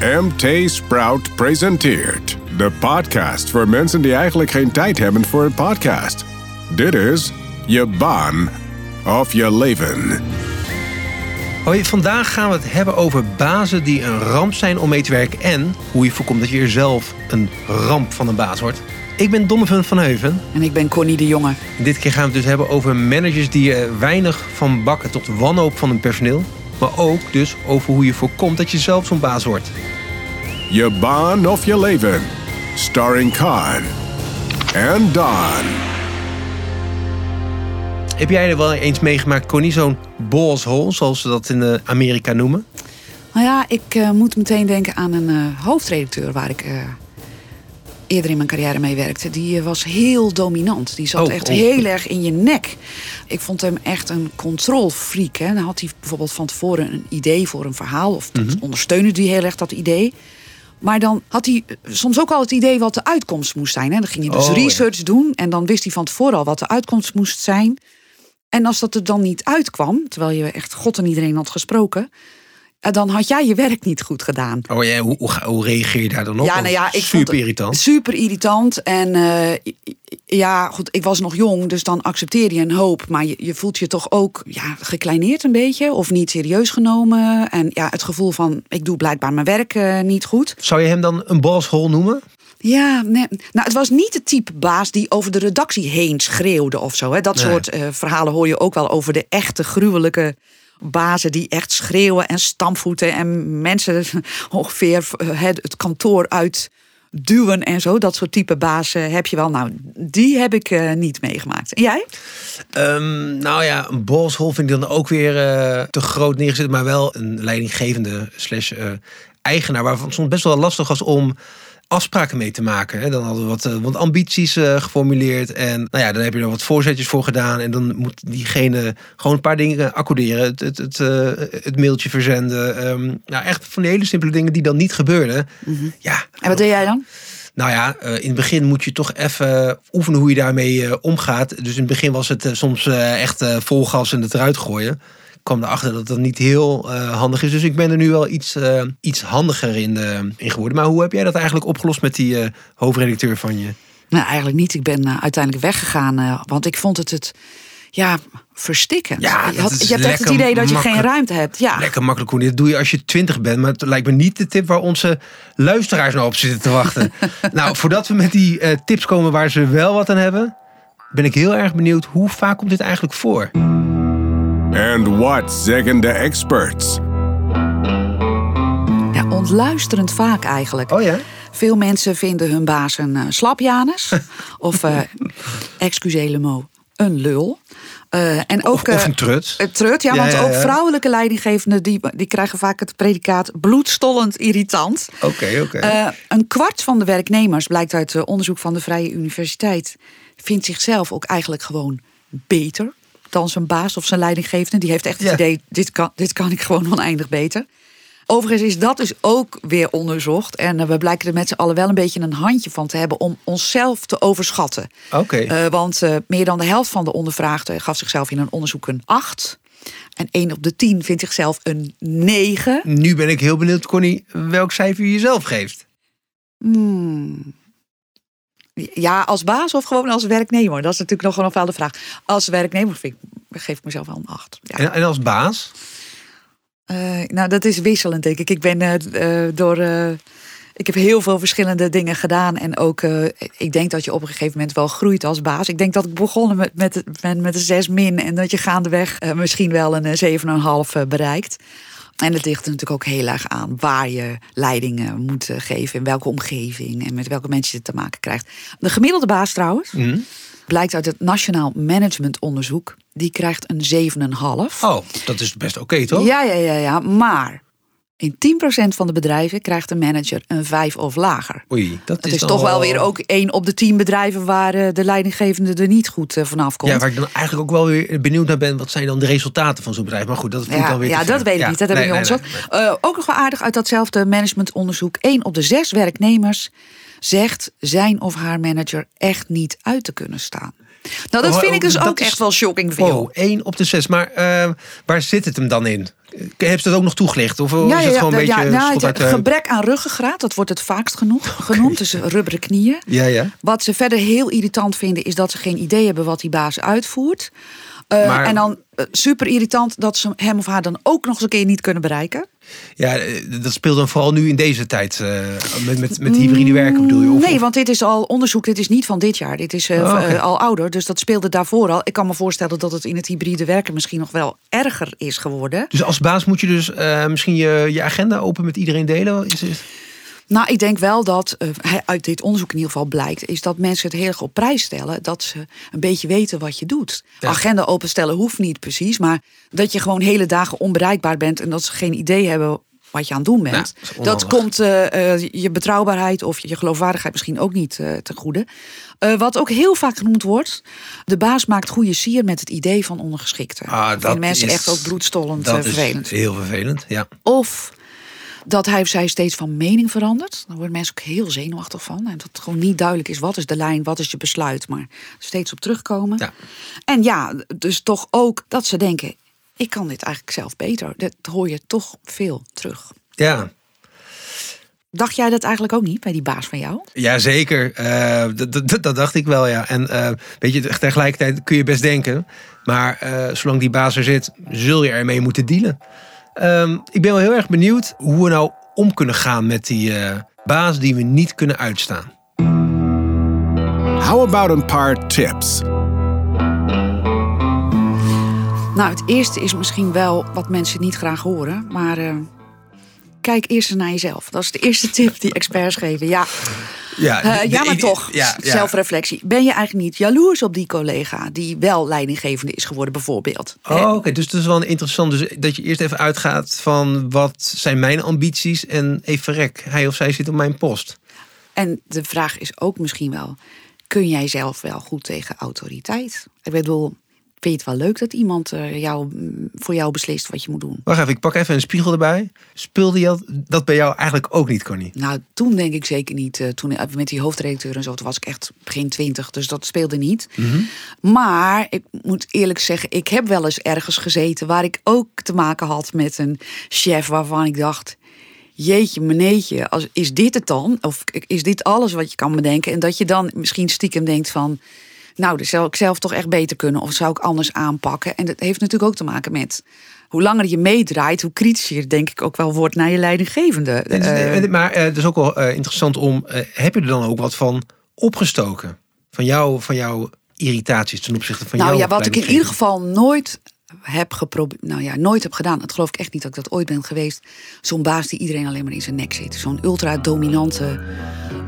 MT Sprout presenteert de podcast voor mensen die eigenlijk geen tijd hebben voor een podcast. Dit is je baan of je leven. Hoi, vandaag gaan we het hebben over bazen die een ramp zijn om mee te werken en hoe je voorkomt dat je er zelf een ramp van een baas wordt. Ik ben Donovan van Heuven. En ik ben Connie de Jonge. Dit keer gaan we het dus hebben over managers die er weinig van bakken tot wanhoop van hun personeel. Maar ook dus over hoe je voorkomt dat je zelf zo'n baas wordt. Je baan of je leven. Starring Khan en Don. Heb jij er wel eens meegemaakt, Connie, zo'n balls hole, zoals ze dat in eh, Amerika noemen? Nou ja, ik eh, moet meteen denken aan een eh, hoofdredacteur waar ik eh, eerder in mijn carrière mee werkte. Die eh, was heel dominant. Die zat Oh, echt oh. heel erg in je nek. Ik vond hem echt een controlfreak. Hè. Dan had hij bijvoorbeeld van tevoren een idee voor een verhaal. Of Mhm. ondersteunde hij heel erg dat idee. Maar dan had hij eh, soms ook al het idee wat de uitkomst moest zijn. Hè. Dan ging hij dus Oh, ja. research doen. En dan wist hij van tevoren al wat de uitkomst moest zijn. En als dat er dan niet uitkwam, terwijl je echt God en iedereen had gesproken, dan had jij je werk niet goed gedaan. Oh ja, hoe, hoe, reageer je daar dan op? Ja, nou ja, ik Super irritant. Super irritant. En eh, ja, goed, ik was nog jong, dus dan accepteer je een hoop. Maar je, je voelt je toch ook ja, gekleineerd een beetje. Of niet serieus genomen. En ja, het gevoel van, ik doe blijkbaar mijn werk eh, niet goed. Zou je hem dan een balls hole noemen? Ja, nee. nou, het was niet het type baas die over de redactie heen schreeuwde of zo. Hè. Dat Nee. soort eh, verhalen hoor je ook wel over de echte gruwelijke bazen die echt schreeuwen en stampvoeten en mensen ongeveer eh, het kantoor uit duwen en zo. Dat soort type bazen heb je wel. Nou, die heb ik eh, niet meegemaakt. En jij? Ehm, nou ja, een balls hole vind ik dan ook weer eh, te groot neergezet. Maar wel een leidinggevende slash eh, eigenaar. Waarvan het soms best wel lastig was om afspraken mee te maken. Hè. Dan hadden we wat, eh, wat ambities eh, geformuleerd. En nou ja, dan heb je er wat voorzetjes voor gedaan. En dan moet diegene gewoon een paar dingen accorderen. Het, het, het, eh, het mailtje verzenden. Ehm, nou, echt van die hele simpele dingen die dan niet gebeurden. Ja, En wat deed jij dan? nou ja, in het begin moet je toch even oefenen hoe je daarmee omgaat. Dus in het begin was het soms echt vol gas en het eruit gooien. Ik kwam erachter dat dat niet heel eh, handig is. Dus ik ben er nu wel iets, eh, iets handiger in, eh, in geworden. Maar hoe heb jij dat eigenlijk opgelost met die eh, hoofdredacteur van je? Nou, eigenlijk niet. Ik ben uiteindelijk weggegaan, want ik vond het het ja, verstikkend. Ja, je, had- je hebt echt het idee dat je geen ruimte hebt. Ja. Lekker makkelijk hoe dat doe je als je twintig bent. Maar het lijkt me niet de tip waar onze luisteraars nou op zitten te wachten. nou, voordat we met die tips komen waar ze wel wat aan hebben... ben ik heel erg benieuwd hoe vaak komt dit eigenlijk voor? And what zeggen de experts? Ja, ontluisterend vaak eigenlijk. Oh ja? Veel mensen vinden hun baas een eh, slapjanus. of, eh excusez le mot, een lul. Eh, en ook, Of, of eh, een trut. trut, ja, Ja, want ja, ook vrouwelijke leidinggevenden... Die, die krijgen vaak het predicaat bloedstollend irritant. Oké, oké. Eh, een kwart van de werknemers, blijkt uit eh, onderzoek van de Vrije Universiteit... vindt zichzelf ook eigenlijk gewoon beter dan zijn baas of zijn leidinggevende. Die heeft echt het Ja. idee, dit kan, dit kan ik gewoon oneindig beter. Overigens is dat dus ook weer onderzocht. En eh, we blijken er met z'n allen wel een beetje een handje van te hebben... om onszelf te overschatten. Oké. Eh, want eh, meer dan de helft van de ondervraagden gaf zichzelf in een onderzoek een 8. En 1 op de 10 vindt zichzelf een 9. nu ben ik heel benieuwd, Connie, welk cijfer je jezelf geeft. Hmm. Ja, als baas of gewoon als werknemer? Dat is natuurlijk nog gewoon wel de vraag. Als werknemer vind ik, geef ik mezelf wel een 8. Ja. En, en als baas? Eh, nou, dat is wisselend, denk ik. Ik ben eh, eh, door. Ik heb heel veel verschillende dingen gedaan. En ook, eh, ik denk dat je op een gegeven moment wel groeit als baas. Ik denk dat ik begonnen met, met, met, met een 6 min. En dat je gaandeweg eh, misschien wel een eh, 7,5 eh, bereikt. En het ligt er natuurlijk ook heel erg aan waar je leiding eh, moet geven. In welke omgeving en met welke mensen je te maken krijgt. De gemiddelde baas trouwens, Hm? blijkt uit het Nationaal Managementonderzoek. Die krijgt een 7,5. Oh, dat is best oké, toch? Ja, ja, ja, ja. Maar in 10% van de bedrijven krijgt een manager een 5 of lager. Oei, dat Het is, toch wel weer ook één op de 10 bedrijven waar eh, de leidinggevende er niet goed eh, vanaf komt. Ja, waar ik dan eigenlijk ook wel weer benieuwd naar ben. Wat zijn dan de resultaten van zo'n bedrijf? Maar goed, dat voelt Ja, dan weer ja, dat weet ik niet. Dat heb nee, ik niet nee, onderzocht. nee, nee. Eh, ook nog wel aardig uit datzelfde managementonderzoek. 1 op de 6 werknemers zegt zijn of haar manager echt niet uit te kunnen staan. Nou, dat Oh, vind ik dus dat ook is- echt wel shocking veel. Wow, 1 op de 6. Maar eh, waar zit het hem dan in? Heb je dat ook nog toegelicht? Of is het gewoon een beetje nou, uit de- gebrek aan ruggengraat, dat wordt het vaakst genoeg, genoemd. Dus rubberen knieën. Ja, ja. Wat ze verder heel irritant vinden, is dat ze geen idee hebben wat die baas uitvoert. Eh, Maar- En dan eh, super irritant dat ze hem of haar dan ook nog eens een keer niet kunnen bereiken. Ja, eh, dat speelt dan vooral nu in deze tijd. met, met, met hybride werken bedoel je? Of, nee, want dit is al onderzoek, dit is niet van dit jaar. Dit is Oh, al ouder, dus dat speelde daarvoor al. Ik kan me voorstellen dat het in het hybride werken misschien nog wel erger is geworden. Dus als baas moet je dus misschien je, je agenda open met iedereen delen? Is het... Nou, ik denk wel dat eh, uit dit onderzoek in ieder geval blijkt, is dat mensen het heel erg op prijs stellen. Dat ze een beetje weten wat je doet. Ja. Agenda openstellen hoeft niet precies, maar dat je gewoon hele dagen onbereikbaar bent en dat ze geen idee hebben wat je aan het doen bent. Ja, dat komt eh, eh, je betrouwbaarheid of je geloofwaardigheid misschien ook niet eh ten goede. Wat ook heel vaak genoemd wordt, de baas maakt goede sier met het idee van ondergeschikte. Ah, dat mensen is- echt ook bloedstollend dat eh, is vervelend. heel vervelend, ja. Of dat hij of zij steeds van mening verandert. Daar worden mensen ook heel zenuwachtig van. En dat het gewoon niet duidelijk is wat is de lijn, wat is je besluit. Maar steeds op terugkomen. Ja. En ja, dus toch ook dat ze denken... ik kan dit eigenlijk zelf beter. Dat hoor je toch veel terug. Ja, Dacht jij dat eigenlijk ook niet bij die baas van jou? ja zeker. Dat, dat, dat dacht ik wel, ja. En eh, weet je, tegelijkertijd kun je best denken... maar eh, zolang die baas er zit, zul je ermee moeten dealen. Ehm, ik ben wel heel erg benieuwd hoe we nou om kunnen gaan met die eh, baas die we niet kunnen uitstaan. How about een paar tips? Nou, het eerste is misschien wel wat mensen niet graag horen. Maar eh, kijk eerst naar jezelf. Dat is de eerste tip die experts geven. Ja, Ja, Eh, ja, maar toch, ja, ja. zelfreflectie. Ben je eigenlijk niet jaloers op die collega die wel leidinggevende is geworden, bijvoorbeeld? Oh, oké. Dus dat is wel interessant. Dus dat je eerst even uitgaat van wat zijn mijn ambities en even verrek, hij of zij zit op mijn post. En de vraag is ook misschien wel: kun jij zelf wel goed tegen autoriteit? Ik bedoel, vind je het wel leuk dat iemand eh, jou, mm, voor jou beslist wat je moet doen? Wacht even, ik pak even een spiegel erbij. Speelde je dat, bij jou eigenlijk ook niet, Connie? Nou, toen denk ik zeker niet. eh, toen eh, met die hoofdredacteur en zo, toen was ik echt begin twintig, dus dat speelde niet. Maar ik moet eerlijk zeggen, ik heb wel eens ergens gezeten waar ik ook te maken had met een chef waarvan ik dacht. Jeetje, meneetje, als, is dit het dan? Of is dit alles wat je kan bedenken? En dat je dan misschien stiekem denkt van... nou, dat zou ik zelf toch echt beter kunnen. Of zou ik anders aanpakken? En dat heeft natuurlijk ook te maken met... hoe langer je meedraait, hoe kritischer denk ik ook wel wordt naar je leidinggevende. En- Eh, en- maar eh, het is ook wel eh, interessant om, eh, heb je er dan ook wat van opgestoken? Van, jou, van jouw irritaties ten opzichte van nou jouw ja, wat ik in ieder geval nooit heb geprobeerd, nou ja, nooit heb gedaan. Dat geloof ik echt niet dat ik dat ooit ben geweest. Zo'n baas die iedereen alleen maar in zijn nek zit. Zo'n ultra dominante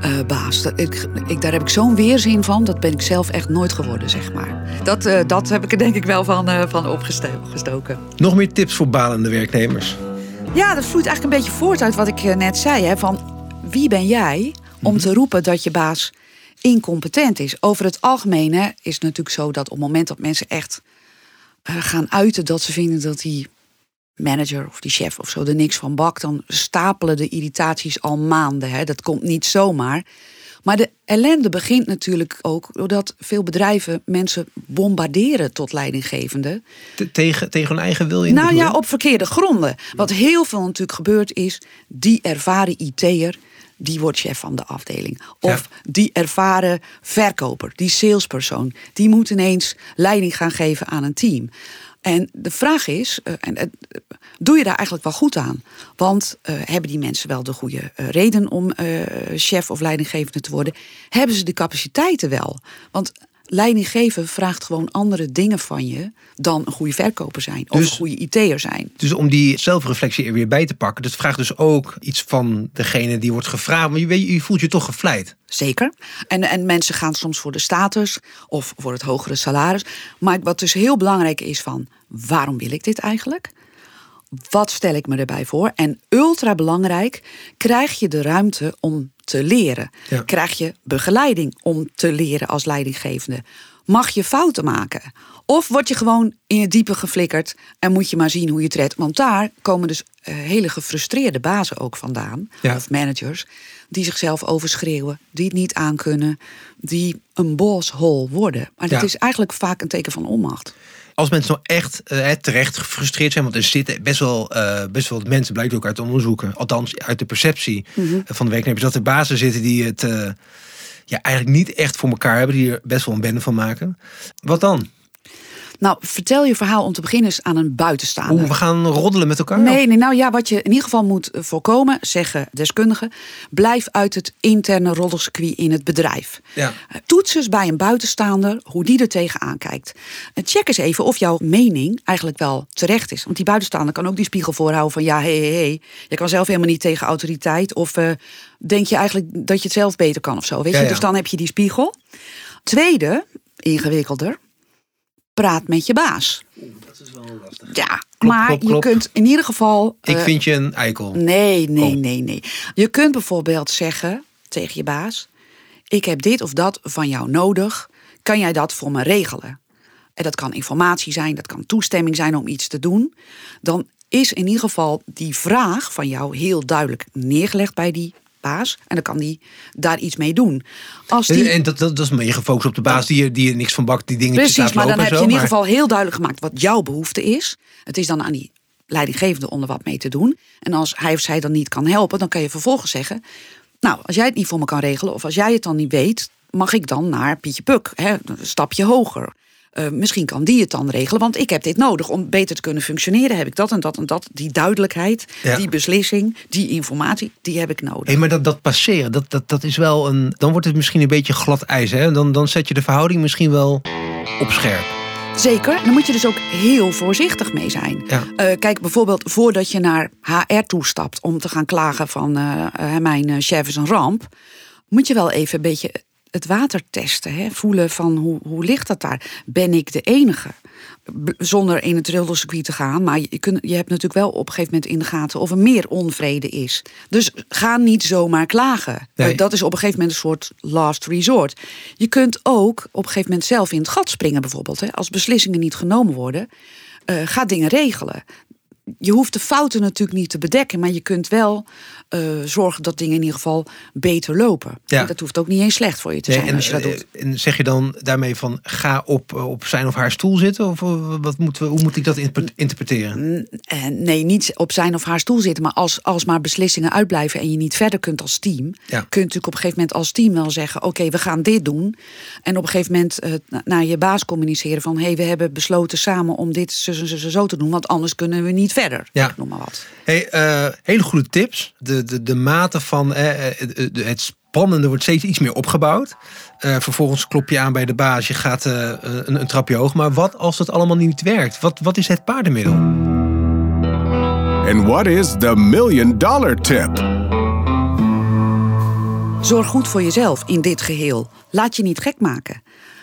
eh, baas. Dat, ik, ik, daar heb ik zo'n weerzin van. Dat ben ik zelf echt nooit geworden, zeg maar. Dat, eh, dat heb ik er denk ik wel van, eh, van opgesto- opgestoken. Nog meer tips voor balende werknemers? Ja, dat vloeit eigenlijk een beetje voort uit wat ik net zei. Hè, van wie ben jij om te roepen dat je baas incompetent is? Over het algemeen hè, is het natuurlijk zo dat op het moment dat mensen echt gaan uiten dat ze vinden dat die manager of die chef of zo er niks van bakt, dan stapelen de irritaties al maanden. Hè. Dat komt niet zomaar. Maar de ellende begint natuurlijk ook doordat veel bedrijven mensen bombarderen tot leidinggevende. Te- tegen, tegen hun eigen wil in? Nou ja, op verkeerde gronden. Wat heel veel natuurlijk gebeurt is, die ervaren IT'er, die wordt chef van de afdeling. Of die ervaren verkoper, die salespersoon, die moet ineens leiding gaan geven aan een team. En de vraag is, eh, en, eh, doe je daar eigenlijk wel goed aan? Want eh, hebben die mensen wel de goede reden om chef of leidinggevende te worden? Hebben ze de capaciteiten wel? Want leidinggeven vraagt gewoon andere dingen van je dan een goede verkoper zijn of Dus- een goede IT'er zijn. Dus om die zelfreflectie er weer bij te pakken. Dat vraagt dus ook iets van degene die wordt gevraagd. Maar je, voelt je toch gevleid. Zeker. En, en mensen gaan soms voor de status of voor het hogere salaris. Maar wat dus heel belangrijk is van waarom wil ik dit eigenlijk? Wat stel ik me erbij voor? En ultra belangrijk, krijg je de ruimte om te leren? Ja. Krijg je begeleiding om te leren als leidinggevende? mag je fouten maken. Of word je gewoon in het diepe geflikkerd en moet je maar zien hoe je het redt. Want daar komen dus eh, hele gefrustreerde bazen ook vandaan, Ja. of managers, die zichzelf overschreeuwen, die het niet aankunnen, die een bosshol worden. Maar dat Ja. is eigenlijk vaak een teken van onmacht. Als mensen nou echt eh, terecht gefrustreerd zijn, want er zitten best wel, eh, best wel mensen, blijkt ook uit onderzoeken, althans uit de perceptie Mhm. van de werknemers, dat er bazen zitten die het eh, ja, eigenlijk niet echt voor elkaar hebben, die er best wel een bende van maken. Wat dan? Nou, vertel je verhaal om te beginnen eens aan een buitenstaander. Oeh, we gaan roddelen met elkaar? Nee, nee, nou ja, wat je in ieder geval moet eh, voorkomen, zeggen deskundigen, blijf uit het interne roddelcircuit in het bedrijf. Ja. Eh, Toets eens bij een buitenstaander hoe die er tegenaan kijkt. En check eens even of jouw mening eigenlijk wel terecht is. Want die buitenstaander kan ook die spiegel voorhouden van ja, hé, hé, hé. Je kan zelf helemaal niet tegen autoriteit. Of eh, denk je eigenlijk dat je het zelf beter kan of zo. Weet Ja, je? ja. Dus dan heb je die spiegel. Tweede, ingewikkelder, praat met je baas. Dat is wel lastig. Ja, Klop, maar klop, je kunt in ieder geval. Ik eh, vind je een eikel. Nee, nee, Oh. nee, nee. Je kunt bijvoorbeeld zeggen tegen je baas: Ik heb dit of dat van jou nodig. Kan jij dat voor me regelen? En dat kan informatie zijn, dat kan toestemming zijn om iets te doen. Dan is in ieder geval die vraag van jou heel duidelijk neergelegd bij die baas. En dan kan die daar iets mee doen. Als die, En dat, dat, dat is meer gefocust op de baas die er, die niks van bakt, die dingetjes Precies, maar dan heb je in ieder geval heel duidelijk gemaakt wat jouw behoefte is. Het is dan aan die leidinggevende om er wat mee te doen. En als hij of zij dan niet kan helpen, dan kan je vervolgens zeggen... nou, als jij het niet voor me kan regelen of als jij het dan niet weet... mag ik dan naar Pietje Puk, hè, een stapje hoger. Eh, misschien kan die het dan regelen, want ik heb dit nodig. Om beter te kunnen functioneren heb ik dat en dat en dat. Die duidelijkheid, Ja. die beslissing, die informatie, die heb ik nodig. Hé, maar dat, dat passeren, dat, dat, dat is wel een. Dan wordt het misschien een beetje glad ijs. Hè? Dan, dan zet je de verhouding misschien wel op scherp. Zeker, en daar moet je dus ook heel voorzichtig mee zijn. Ja. Eh, kijk, bijvoorbeeld voordat je naar HR toestapt om te gaan klagen van eh, mijn chef is een ramp, moet je wel even een beetje het water testen. Hè? Voelen van hoe, hoe ligt dat daar? Ben ik de enige? B- Zonder in het rildercircuit te gaan. Maar je, kunt, je hebt natuurlijk wel op een gegeven moment in de gaten of er meer onvrede is. Dus ga niet zomaar klagen. Nee. Eh, dat is op een gegeven moment een soort last resort. Je kunt ook op een gegeven moment zelf in het gat springen, bijvoorbeeld. Hè? Als beslissingen niet genomen worden, eh, ga dingen regelen. Je hoeft de fouten natuurlijk niet te bedekken, maar je kunt wel eh, zorgen dat dingen in ieder geval beter lopen. Ja. En dat hoeft ook niet eens slecht voor je te Nee, zijn en, als je dat eh, doet. en zeg je dan daarmee van ga op, op zijn of haar stoel zitten? Of eh, wat moeten we, hoe moet ik dat inter- interpreteren? En nee, niet op zijn of haar stoel zitten, maar als, als maar beslissingen uitblijven en je niet verder kunt als team, Ja. kun je natuurlijk op een gegeven moment als team wel zeggen: Oké, we gaan dit doen. En op een gegeven moment eh, na- naar je baas communiceren van: Hé, hey, we hebben besloten samen om dit zo, zo, zo, zo te doen, want anders kunnen we niet verder. Ja. Ik noem maar wat. Hey, eh, hele goede tips. De, de, de mate van eh, de- de- het spannende wordt steeds iets meer opgebouwd. Eh, vervolgens klop je aan bij de baas. Je gaat eh, een, een trapje hoog. Maar wat als het allemaal niet werkt? Wat, wat is het paardenmiddel? And what is the million dollar tip? Zorg goed voor jezelf in dit geheel. Laat je niet gek maken.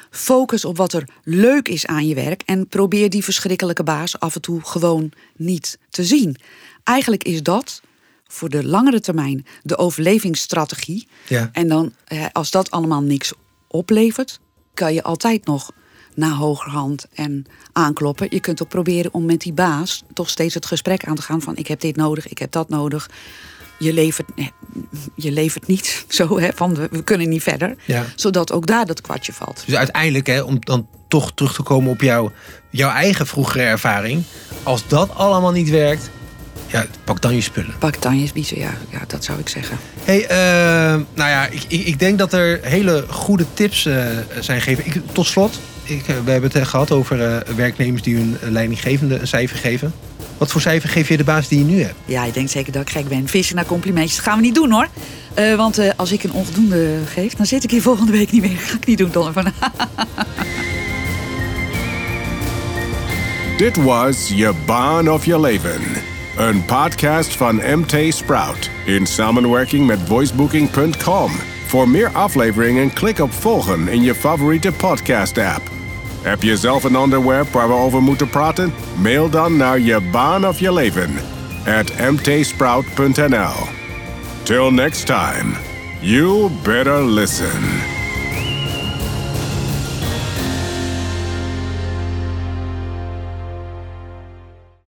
Focus op wat er leuk is aan je werk en probeer die verschrikkelijke baas af en toe gewoon niet te zien. Eigenlijk is dat voor de langere termijn de overlevingsstrategie. Ja. En dan, als dat allemaal niks oplevert, kan je altijd nog naar hogerhand en aankloppen. Je kunt ook proberen om met die baas toch steeds het gesprek aan te gaan van ik heb dit nodig, ik heb dat nodig. Je levert, je levert niet zo hè, van we, we kunnen niet verder. Ja. Zodat ook daar dat kwartje valt. Dus uiteindelijk, hè, om dan toch terug te komen op jouw, jouw eigen vroegere ervaring. Als dat allemaal niet werkt, ja, pak dan je spullen. Pak dan je biezen, ja, ja, dat zou ik zeggen. Hey, eh, nou ja, ik, ik, ik denk dat er hele goede tips eh, zijn gegeven. Ik, tot slot, ik, eh, we hebben het eh, gehad over eh, werknemers die hun leidinggevende een cijfer geven. Wat voor cijfer geef je de baas die je nu hebt? Ja, ik denk zeker dat ik gek ben. Vissen naar complimentjes. Dat gaan we niet doen hoor. Eh, want eh, als ik een onvoldoende geef, dan zit ik hier volgende week niet meer. Ga ik niet doen, Donovan. Dit was Je Baan of Je Leven. Een podcast van MT Sprout in samenwerking met voicebooking.com. Voor meer afleveringen klik op volgen in je favoriete podcast app. Heb je zelf een onderwerp waar we over moeten praten? Mail dan naar je baan of je leven at mtsprout.nl. Till next time, you better listen.